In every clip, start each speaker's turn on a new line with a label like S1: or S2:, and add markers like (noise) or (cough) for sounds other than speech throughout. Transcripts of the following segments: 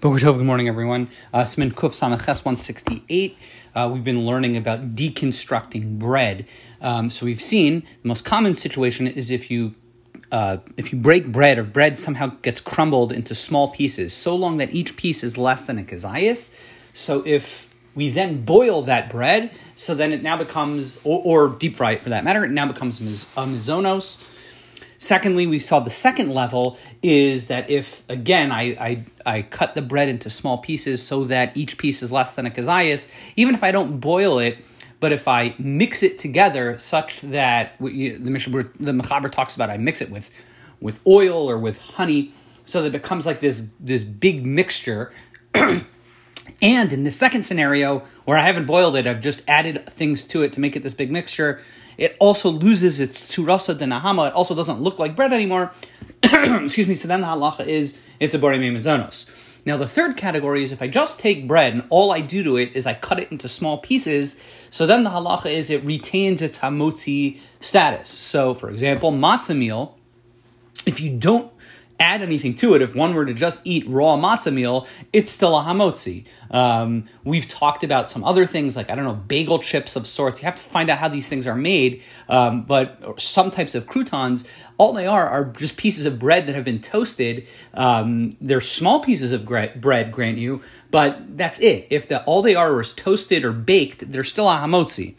S1: Boker Tov, good morning, everyone. Uh, Siman Kuf Samaches 168. Uh, we've been learning about deconstructing bread. Um, so we've seen the most common situation is if you uh, if you break bread or bread somehow gets crumbled into small pieces, so long that each piece is less than a kezias. So if we then boil that bread, so then it now becomes, or, or deep fry it for that matter, it now becomes a mizonos. Secondly, we saw the second level is that if, again, I, I, I cut the bread into small pieces so that each piece is less than a kazayas, even if I don't boil it, but if I mix it together such that the Mishnah, the Mechaber talks about, I mix it with, with oil or with honey, so that it becomes like this, this big mixture. (clears throat) and in the second scenario, where I haven't boiled it, I've just added things to it to make it this big mixture it also loses its tsurasa de nahama. It also doesn't look like bread anymore. (coughs) Excuse me. So then the halacha is it's a borei mezonos. Now the third category is if I just take bread and all I do to it is I cut it into small pieces. So then the halacha is it retains its hamotzi status. So for example, matzah meal. If you don't add anything to it. If one were to just eat raw matzah meal, it's still a hamotzi. Um, we've talked about some other things like I don't know bagel chips of sorts. You have to find out how these things are made. Um, but some types of croutons, all they are are just pieces of bread that have been toasted. Um, they're small pieces of bread, grant you, but that's it. If the, all they are is toasted or baked, they're still a hamotzi.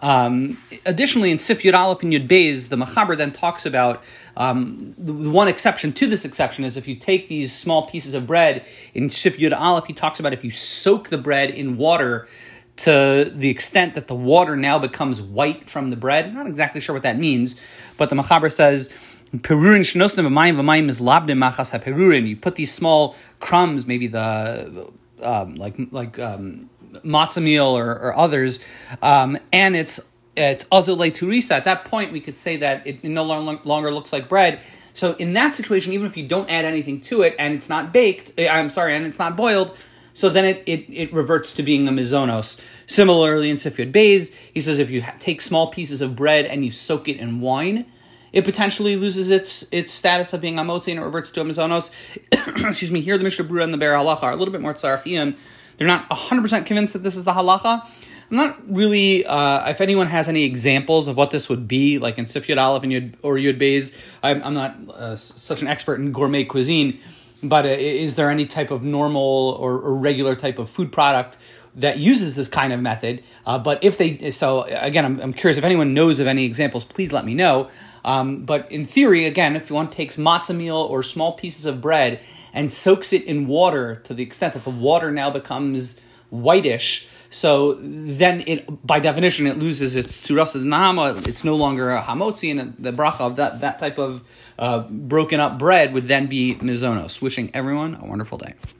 S1: Um, additionally, in Sif Yud Aleph and Yud Beis, the Machaber then talks about um, the, the, one exception to this exception is if you take these small pieces of bread in Sif Yud Aleph, he talks about if you soak the bread in water to the extent that the water now becomes white from the bread. I'm not exactly sure what that means, but the Machaber says. Perurin shenosnim b'mayim is labdim machas ha You put these small crumbs, maybe the um, like like um, matzah meal or, or others, um, and it's it's azule turisa. At that point, we could say that it no longer looks like bread. So in that situation, even if you don't add anything to it and it's not baked, eh, I'm sorry, and it's not boiled, so then it, it, it reverts to being a mizonos. Similarly, in Sif Beis, he says if you ha- take small pieces of bread and you soak it in wine, it potentially loses its its status of being a motzi and it reverts to a mizonos. (coughs) Excuse me. Here, the Mishnah Berurah and the Biur Halacha are a little bit more tzarachiyim they're not 100% convinced that this is the halacha. I'm not really, uh, if anyone has any examples of what this would be, like in Sif Yud Aleph and Yud, or Yud Beis, I'm, I'm not uh, such an expert in gourmet cuisine, but uh, is there any type of normal or, or, regular type of food product that uses this kind of method? Uh, but if they, so again, I'm, I'm, curious if anyone knows of any examples, please let me know. Um, but in theory, again, if one takes matzah meal or small pieces of bread and soaks it in water to the extent that the water now becomes whitish. So then, it by definition, it loses its surasa nahama. It's no longer a hamotzi, and the bracha of that that type of uh, broken up bread would then be mizonos. Wishing everyone a wonderful day.